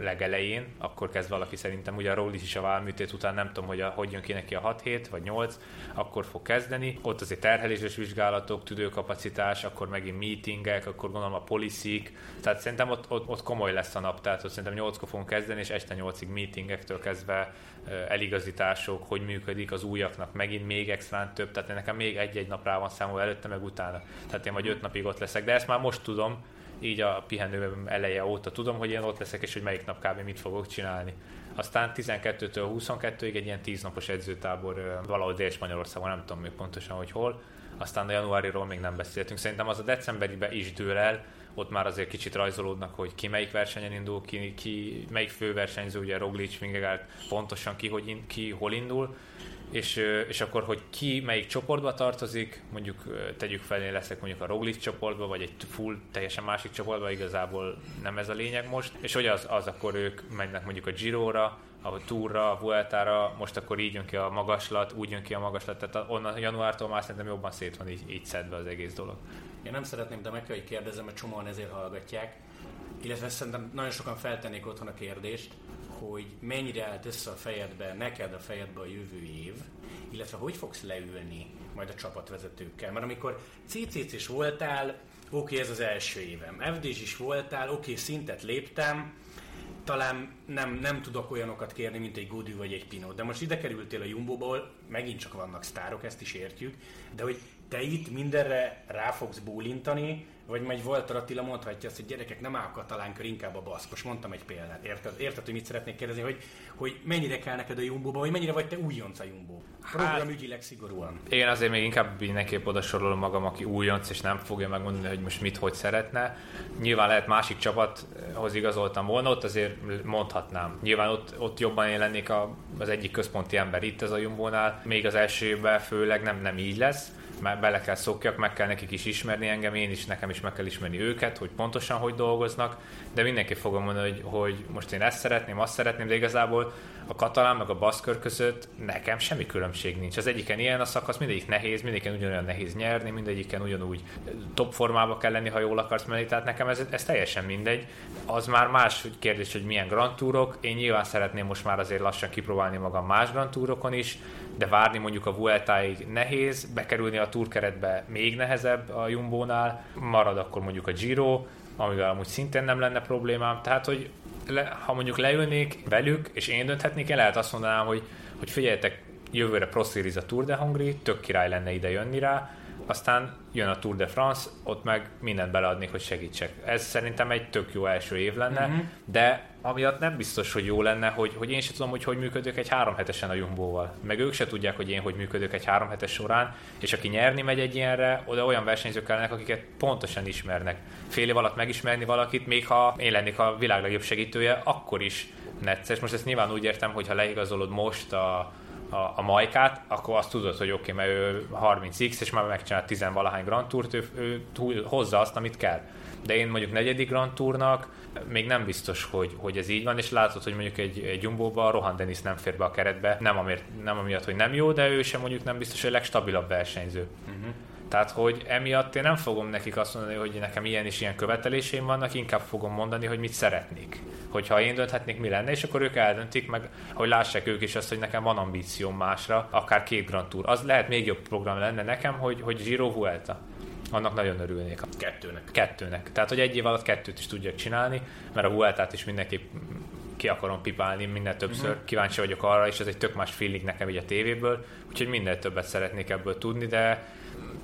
legelején, akkor kezd valaki szerintem, ugye a Rollis is a válműtét után nem tudom, hogy a, hogy jön ki neki a 6 hét vagy 8, akkor fog kezdeni. Ott azért terheléses vizsgálatok, tüdőkapacitás, akkor megint meetingek, akkor gondolom a poliszik, tehát szerintem ott, ott, ott komoly lesz a nap, tehát ott szerintem 8-kor fogunk kezdeni, és este 8-ig meetingektől kezdve eligazítások, hogy működik az újaknak, megint még extrán több, tehát nekem még egy-egy nap rá van számolva előtte, meg utána. Tehát én vagy öt napig ott leszek, de ezt már most tudom, így a pihenő eleje óta tudom, hogy én ott leszek, és hogy melyik nap kb. mit fogok csinálni. Aztán 12-től 22-ig egy ilyen 10 napos edzőtábor valahol Dél-Spanyolországon, nem tudom még pontosan, hogy hol. Aztán a januáriról még nem beszéltünk. Szerintem az a decemberibe is dől el, ott már azért kicsit rajzolódnak, hogy ki melyik versenyen indul, ki, ki melyik főversenyző, ugye Roglic, Vingegaard, pontosan ki, hogy in, ki hol indul, és, és akkor, hogy ki melyik csoportba tartozik, mondjuk tegyük fel, én leszek mondjuk a Roglic csoportba, vagy egy full, teljesen másik csoportba, igazából nem ez a lényeg most, és hogy az, az akkor ők mennek mondjuk a Giro-ra, a Tourra, a Vueltára, most akkor így jön ki a magaslat, úgy jön ki a magaslat, tehát onnan januártól már szerintem jobban szét van így, így szedve az egész dolog. Én nem szeretném, de meg kell, hogy kérdezem, mert csomóan ezért hallgatják. Illetve szerintem nagyon sokan feltennék otthon a kérdést, hogy mennyire állt össze a fejedbe, neked a fejedbe a jövő év, illetve hogy fogsz leülni majd a csapatvezetőkkel. Mert amikor CCC is voltál, oké, ez az első évem. FD is voltál, oké, szintet léptem, talán nem, nem tudok olyanokat kérni, mint egy Gudi vagy egy Pinot. De most ide kerültél a Jumbo-ból, megint csak vannak sztárok, ezt is értjük, de hogy te itt mindenre rá fogsz bólintani, vagy majd Walter Attila mondhatja azt, hogy gyerekek, nem a katalánkör, inkább a baszkos. Mondtam egy példát. Érted, érted hogy mit szeretnék kérdezni, hogy, hogy mennyire kell neked a jumbo vagy mennyire vagy te újonc a Jumbo? Programügyileg szigorúan. Én azért még inkább mindenképp oda sorolom magam, aki újonc, és nem fogja megmondani, hogy most mit, hogy szeretne. Nyilván lehet másik csapathoz igazoltam volna, ott azért mondhatnám. Nyilván ott, ott jobban én lennék a, az egyik központi ember itt ez a Jumbo-nál. Még az elsőben főleg nem, nem így lesz bele kell szokjak, meg kell nekik is ismerni engem, én is, nekem is meg kell ismerni őket, hogy pontosan hogy dolgoznak, de mindenki fogom mondani, hogy, hogy most én ezt szeretném, azt szeretném, de igazából a katalán meg a baszkör között nekem semmi különbség nincs. Az egyiken ilyen a szakasz, mindegyik nehéz, mindegyiken ugyanolyan nehéz nyerni, mindegyiken ugyanúgy top formába kell lenni, ha jól akarsz menni, tehát nekem ez, ez teljesen mindegy. Az már más kérdés, hogy milyen Grand Tourok. Én nyilván szeretném most már azért lassan kipróbálni magam más Grand is, de várni mondjuk a Vueltáig nehéz, bekerülni a túrkeretbe még nehezebb a Jumbo-nál, marad akkor mondjuk a Giro, amivel amúgy szintén nem lenne problémám. Tehát, hogy le, ha mondjuk leülnék velük, és én dönthetnék, én lehet azt mondanám, hogy, hogy figyeljetek, jövőre Pro Series a Tour de Hongrie, tök király lenne ide jönni rá, aztán jön a Tour de France, ott meg mindent beleadnék, hogy segítsek. Ez szerintem egy tök jó első év lenne, uh-huh. de amiatt nem biztos, hogy jó lenne, hogy, hogy én sem tudom, hogy hogy működök egy három hetesen a Jumbo-val. Meg ők se tudják, hogy én hogy működök egy három hetes során, és aki nyerni megy egy ilyenre, oda olyan versenyzők kellenek, akiket pontosan ismernek. Fél év alatt megismerni valakit, még ha én lennék a világ legjobb segítője, akkor is necces. Most ezt nyilván úgy értem, hogy ha leigazolod most a, a, a majkát, akkor azt tudod, hogy oké, okay, mert ő 30x, és már megcsinált 10 valahány Grand Tourt, ő, ő, ő hozza azt, amit kell. De én mondjuk negyedik Grand Tournak még nem biztos, hogy, hogy ez így van, és látod, hogy mondjuk egy, egy Jumbo-ba Rohan Dennis nem fér be a keretbe, nem, amiatt, nem amiatt, hogy nem jó, de ő sem mondjuk nem biztos, hogy a legstabilabb versenyző. Uh-huh. Tehát, hogy emiatt én nem fogom nekik azt mondani, hogy nekem ilyen és ilyen követeléseim vannak, inkább fogom mondani, hogy mit szeretnék. Hogyha én dönthetnék, mi lenne, és akkor ők eldöntik meg, hogy lássák ők is azt, hogy nekem van ambícióm másra, akár két Grand Tour. Az lehet még jobb program lenne nekem, hogy, hogy Giro Vuelta. Annak nagyon örülnék. Kettőnek. Kettőnek. Tehát, hogy egy év alatt kettőt is tudjak csinálni, mert a Vueltát is mindenképp ki akarom pipálni minden többször. Uh-huh. Kíváncsi vagyok arra, és ez egy tök más feeling nekem így a tévéből, úgyhogy minden többet szeretnék ebből tudni, de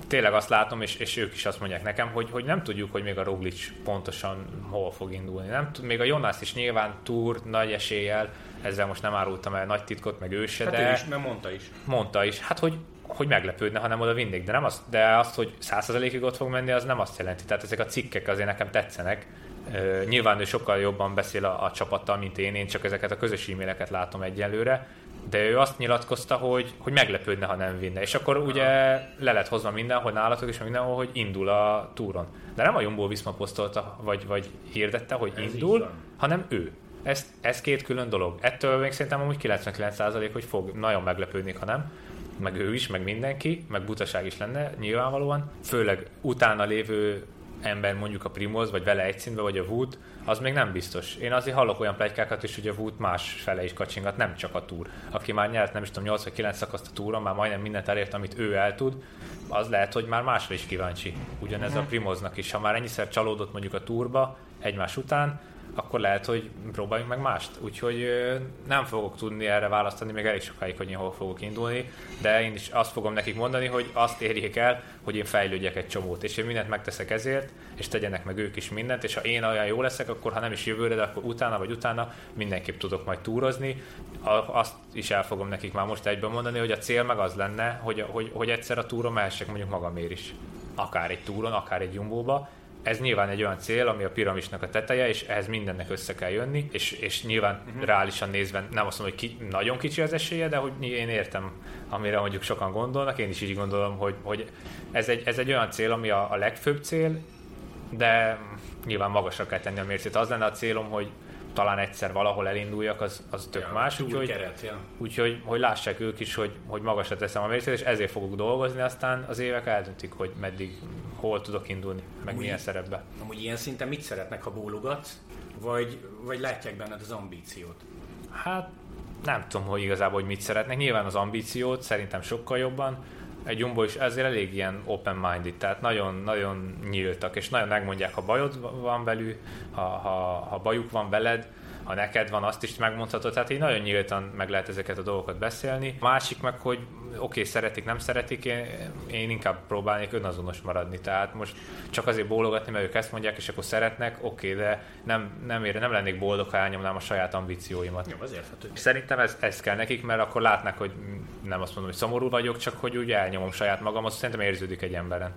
tényleg azt látom, és, és ők is azt mondják nekem, hogy, hogy nem tudjuk, hogy még a Roglic pontosan hol fog indulni. Nem tud, még a Jonas is nyilván túr nagy eséllyel, ezzel most nem árultam el nagy titkot, meg ő se, hát de... Ő is, mert mondta is. Mondta is. Hát, hogy hogy meglepődne, ha nem oda vinnék, de, nem azt, de azt, hogy százszerzelékig ott fog menni, az nem azt jelenti. Tehát ezek a cikkek azért nekem tetszenek. Uh, nyilván ő sokkal jobban beszél a, a csapattal, mint én, én csak ezeket a közös e-maileket látom egyelőre, de ő azt nyilatkozta, hogy, hogy meglepődne, ha nem vinne. És akkor ugye le lett hozva mindenhol nálatok és mindenhol, hogy indul a túron. De nem a Jumbo Visma posztolta, vagy, vagy hirdette, hogy ez indul, hanem ő. Ez, ez két külön dolog. Ettől még szerintem amúgy 99% hogy fog nagyon meglepődni, ha nem. Meg ő is, meg mindenki, meg butaság is lenne nyilvánvalóan. Főleg utána lévő ember mondjuk a Primoz, vagy vele egy szintben, vagy a Wood, az még nem biztos. Én azért hallok olyan plegykákat is, hogy a Wood más fele is kacsingat, nem csak a túr. Aki már nyert, nem is tudom, 8 vagy 9 szakaszt a túron, már majdnem mindent elért, amit ő el tud, az lehet, hogy már másra is kíváncsi. Ugyanez a mhm. Primoznak is. Ha már ennyiszer csalódott mondjuk a túrba egymás után, akkor lehet, hogy próbáljunk meg mást. Úgyhogy nem fogok tudni erre választani még elég sokáig, hogy én hol fogok indulni, de én is azt fogom nekik mondani, hogy azt érjék el, hogy én fejlődjek egy csomót, és én mindent megteszek ezért, és tegyenek meg ők is mindent, és ha én olyan jó leszek, akkor ha nem is jövőre, de akkor utána vagy utána mindenképp tudok majd túrozni. Azt is el fogom nekik már most egyben mondani, hogy a cél meg az lenne, hogy, hogy, hogy egyszer a túron mehessek mondjuk magamért is. Akár egy túron, akár egy jumbóba, ez nyilván egy olyan cél, ami a piramisnak a teteje, és ehhez mindennek össze kell jönni, és, és nyilván uh-huh. reálisan nézve nem azt mondom, hogy ki, nagyon kicsi az esélye, de hogy én értem, amire mondjuk sokan gondolnak, én is így gondolom, hogy, hogy ez, egy, ez egy olyan cél, ami a, a legfőbb cél, de nyilván magasra kell tenni a mércét. Az lenne a célom, hogy talán egyszer valahol elinduljak, az, az tök ja, más. Úgyhogy, keret, ja. úgyhogy hogy lássák ők is, hogy, hogy magasra teszem a mércét, és ezért fogok dolgozni, aztán az évek eldöntik, hogy meddig, hol tudok indulni, meg amúgy, milyen szerepbe. Amúgy ilyen szinten mit szeretnek, ha bólogatsz, vagy, vagy látják benned az ambíciót? Hát nem tudom, hogy igazából hogy mit szeretnek. Nyilván az ambíciót szerintem sokkal jobban, egy Jumbo is ezért elég ilyen open-minded, tehát nagyon-nagyon nyíltak, és nagyon megmondják, ha bajod van velük, ha, ha, ha bajuk van veled, ha neked van, azt is megmondhatod, tehát így nagyon nyíltan meg lehet ezeket a dolgokat beszélni. A másik meg, hogy oké, okay, szeretik, nem szeretik, én, én inkább próbálnék önazonos maradni, tehát most csak azért bólogatni, mert ők ezt mondják, és akkor szeretnek, oké, okay, de nem, nem, ér, nem lennék boldog, ha elnyomnám a saját ambícióimat. Jó, azért hát, Szerintem ez, ez kell nekik, mert akkor látnak, hogy nem azt mondom, hogy szomorú vagyok, csak hogy úgy elnyomom saját magam, azt szerintem érződik egy emberen.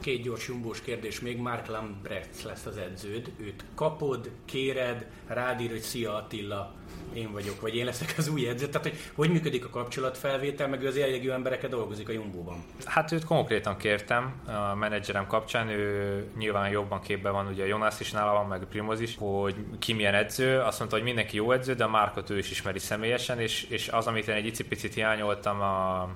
Két gyors jumbós kérdés még. Mark Lambrecht lesz az edződ. Őt kapod, kéred, rádír, hogy szia Attila, én vagyok, vagy én leszek az új edző. Tehát, hogy hogy működik a kapcsolatfelvétel, meg az jellegű emberekkel dolgozik a Jumbóban? Hát őt konkrétan kértem a menedzserem kapcsán, ő nyilván jobban képben van, ugye Jonas is nála van, meg Primoz is, hogy ki milyen edző. Azt mondta, hogy mindenki jó edző, de a Márkot ő is ismeri személyesen, és, és az, amit én egy icipicit hiányoltam a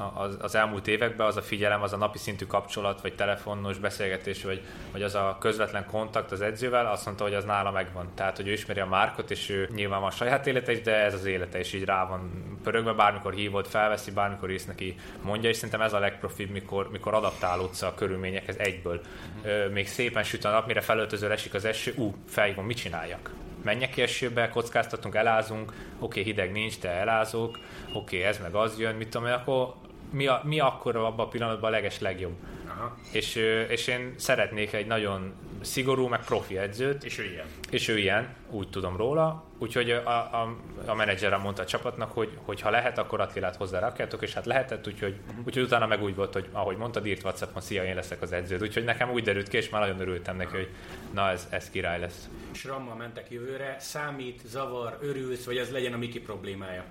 az, az elmúlt években, az a figyelem, az a napi szintű kapcsolat, vagy telefonos beszélgetés, vagy, vagy az a közvetlen kontakt az edzővel, azt mondta, hogy az nála megvan. Tehát, hogy ő ismeri a márkot, és ő nyilván van a saját élete is, de ez az élete is így rá van pörögve, bármikor hívott, felveszi, bármikor ész neki mondja, és szerintem ez a legprofibb, mikor, mikor adaptálódsz a körülményekhez egyből. Uh-huh. Még szépen süt a nap, mire felöltöző esik az eső, ú, felhívom, mit csináljak? menjek ki esőbe, kockáztatunk, elázunk, oké, okay, hideg nincs, de elázok, oké, okay, ez meg az jön, mit tudom, akkor mi, a, mi akkor abban a pillanatban a leges legjobb. Aha. És, és én szeretnék egy nagyon szigorú, meg profi edzőt. És ő ilyen. És ő ilyen, úgy tudom róla. Úgyhogy a, a, a menedzserem mondta a csapatnak, hogy, hogy ha lehet, akkor Attilát hozzárakjátok, és hát lehetett, úgyhogy, uh-huh. úgyhogy utána meg úgy volt, hogy ahogy mondtad, írt Whatsappon, szia, én leszek az edződ. Úgyhogy nekem úgy derült ki, és már nagyon örültem neki, hogy na, ez, ez király lesz. És Rammal mentek jövőre, számít, zavar, örülsz, vagy ez legyen a Miki problémája?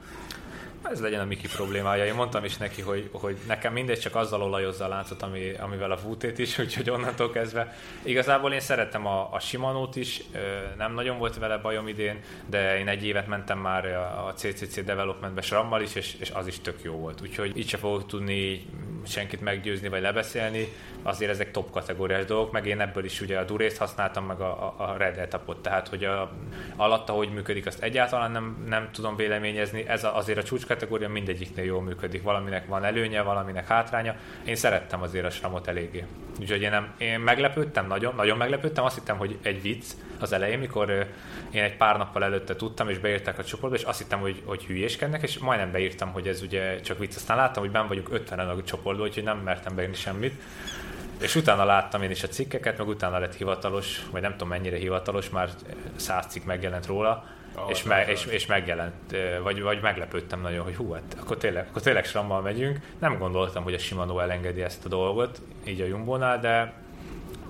ez legyen a Miki problémája. Én mondtam is neki, hogy, hogy nekem mindegy, csak azzal olajozza a láncot, ami, amivel a fútét is, úgyhogy onnantól kezdve. Igazából én szerettem a, a Simanót is, nem nagyon volt vele bajom idén, de én egy évet mentem már a CCC Developmentbe SRAM-mal is, és, és az is tök jó volt. Úgyhogy így se fogok tudni senkit meggyőzni vagy lebeszélni, azért ezek top kategóriás dolgok, meg én ebből is ugye a Durészt használtam, meg a, a Red Etapot, tehát hogy a, alatta hogy működik, azt egyáltalán nem, nem tudom véleményezni, ez a, azért a csúcskategória mindegyiknél jól működik, valaminek van előnye, valaminek hátránya, én szerettem azért a Sramot eléggé. Úgyhogy én, nem, én meglepődtem, nagyon, nagyon meglepődtem, azt hittem, hogy egy vicc az elején, mikor én egy pár nappal előtte tudtam, és beírták a csoportba, és azt hittem, hogy, hogy hülyéskednek, és majdnem beírtam, hogy ez ugye csak vicc. Aztán láttam, hogy ben vagyunk 50 a csoportban, úgyhogy nem mertem beírni semmit. És utána láttam én is a cikkeket, meg utána lett hivatalos, vagy nem tudom mennyire hivatalos, már száz cikk megjelent róla, Oh, és, me, és, és megjelent, vagy, vagy meglepődtem nagyon, hogy hú, hát akkor tényleg, akkor tényleg srammal megyünk. Nem gondoltam, hogy a Shimano elengedi ezt a dolgot, így a Jumbónál, de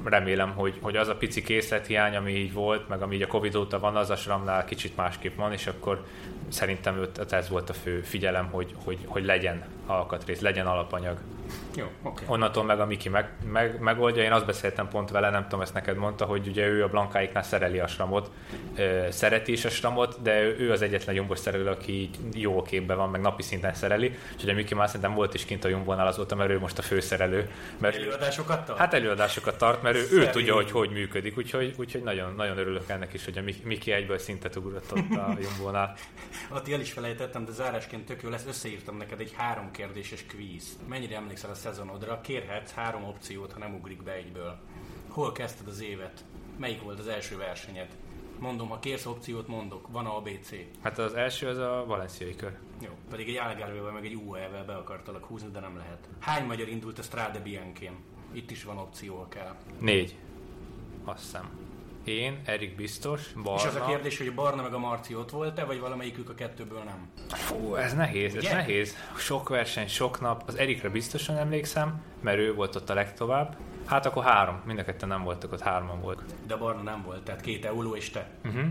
remélem, hogy, hogy az a pici készlethiány, ami így volt, meg ami így a Covid óta van, az a Sramnál kicsit másképp van, és akkor szerintem ez volt a fő figyelem, hogy, hogy, hogy legyen alkatrész, legyen alapanyag. Jó, okay. Onnantól meg a Miki meg, meg, megoldja. Én azt beszéltem pont vele, nem tudom, ezt neked mondta, hogy ugye ő a Blankáiknál szereli a sramot, szereti is a sramot, de ő az egyetlen jumbos szerelő, aki jó képben van, meg napi szinten szereli. Úgyhogy a Miki már szerintem volt is kint a jumbónál azóta, mert ő most a főszerelő. Mert, előadásokat tart? Hát előadásokat tart, mert ő, ő tudja, hogy hogy működik, úgyhogy, úgyhogy nagyon, nagyon örülök ennek is, hogy a Miki egyből szintet ugrott ott a jumbónál. Atti el is felejtettem, de zárásként tök jó lesz, összeírtam neked egy három kérdéses kvíz. Mennyire emlékszel a szezonodra? Kérhetsz három opciót, ha nem ugrik be egyből. Hol kezdted az évet? Melyik volt az első versenyed? Mondom, ha kérsz opciót, mondok. Van a ABC. Hát az első az a valenciai kör. Jó, pedig egy Algarve-vel meg egy UE-vel be akartalak húzni, de nem lehet. Hány magyar indult a Strade Bianchén? Itt is van opció, ha kell. Négy. Azt hiszem. Én, Erik biztos, Barna. És az a kérdés, hogy a Barna meg a Marci ott volt-e, vagy valamelyikük a kettőből nem? Fú, ez nehéz, Ugye? ez nehéz. Sok verseny, sok nap. Az Erikre biztosan emlékszem, mert ő volt ott a legtovább. Hát akkor három, mind a ketten nem voltak ott, hárman volt. De Barna nem volt, tehát két Euló és te. Uh-huh.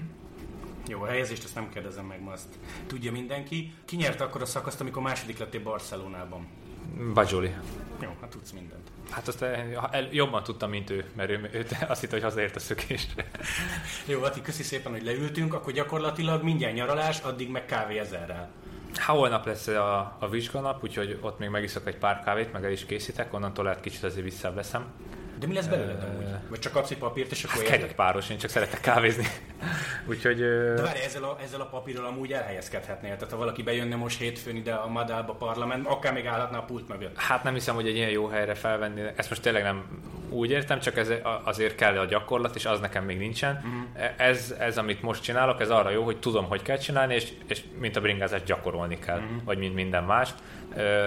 Jó, a helyezést ezt nem kérdezem meg, ma azt tudja mindenki. Ki nyert akkor a szakaszt, amikor második lettél Barcelonában? Bajoli. Jó, hát tudsz mindent. Hát azt el, jobban tudtam, mint ő, mert ő, ő azt hitt, hogy hazaért a szökésre. Jó, Ati, köszi szépen, hogy leültünk, akkor gyakorlatilag mindjárt nyaralás, addig meg kávé ezerrel. Ha holnap lesz a, a vizsganap, úgyhogy ott még megiszok egy pár kávét, meg el is készítek, onnantól lehet kicsit azért vissza leszem. De mi lesz belőle uh, amúgy? Vagy csak kapsz egy papírt, és akkor hát páros, én csak szeretek kávézni. Úgyhogy... De várj, ezzel a, ezzel a papírral amúgy elhelyezkedhetnél. Tehát ha valaki bejönne most hétfőn ide a Madálba parlament, akár még állhatna a pult mögött. Hát nem hiszem, hogy egy ilyen jó helyre felvenni. Ezt most tényleg nem úgy értem, csak ez azért kell a gyakorlat, és az nekem még nincsen. Uh-huh. Ez, ez, amit most csinálok, ez arra jó, hogy tudom, hogy kell csinálni, és, és mint a bringázás gyakorolni kell, uh-huh. vagy mint minden más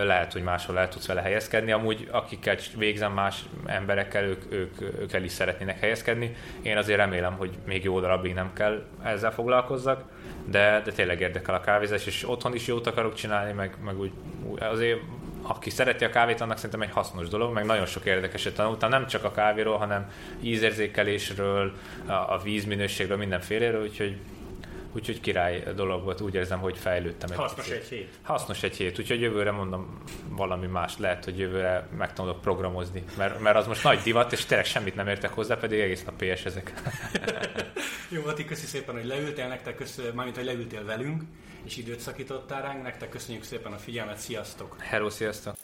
lehet, hogy máshol el tudsz vele helyezkedni. Amúgy akikkel végzem más emberekkel, ők, ők, ők el is szeretnének helyezkedni. Én azért remélem, hogy még jó darabig nem kell ezzel foglalkozzak, de, de tényleg érdekel a kávézás, és otthon is jót akarok csinálni, meg, meg úgy, azért aki szereti a kávét, annak szerintem egy hasznos dolog, meg nagyon sok érdekeset tanultam, nem csak a kávéról, hanem ízérzékelésről, a, a vízminőségről, mindenféléről, úgyhogy úgyhogy király dolog volt, úgy érzem, hogy fejlődtem. Egy Hasznos kicsit. egy hét. Hasznos egy hét, úgyhogy jövőre mondom valami más, lehet, hogy jövőre megtanulok programozni, mert, mert az most nagy divat, és tényleg semmit nem értek hozzá, pedig egész nap PS ezek. Jó, Mati, köszi szépen, hogy leültél nektek, kösz, mármint, hogy leültél velünk, és időt szakítottál ránk, nektek köszönjük szépen a figyelmet, sziasztok! Hello, sziasztok!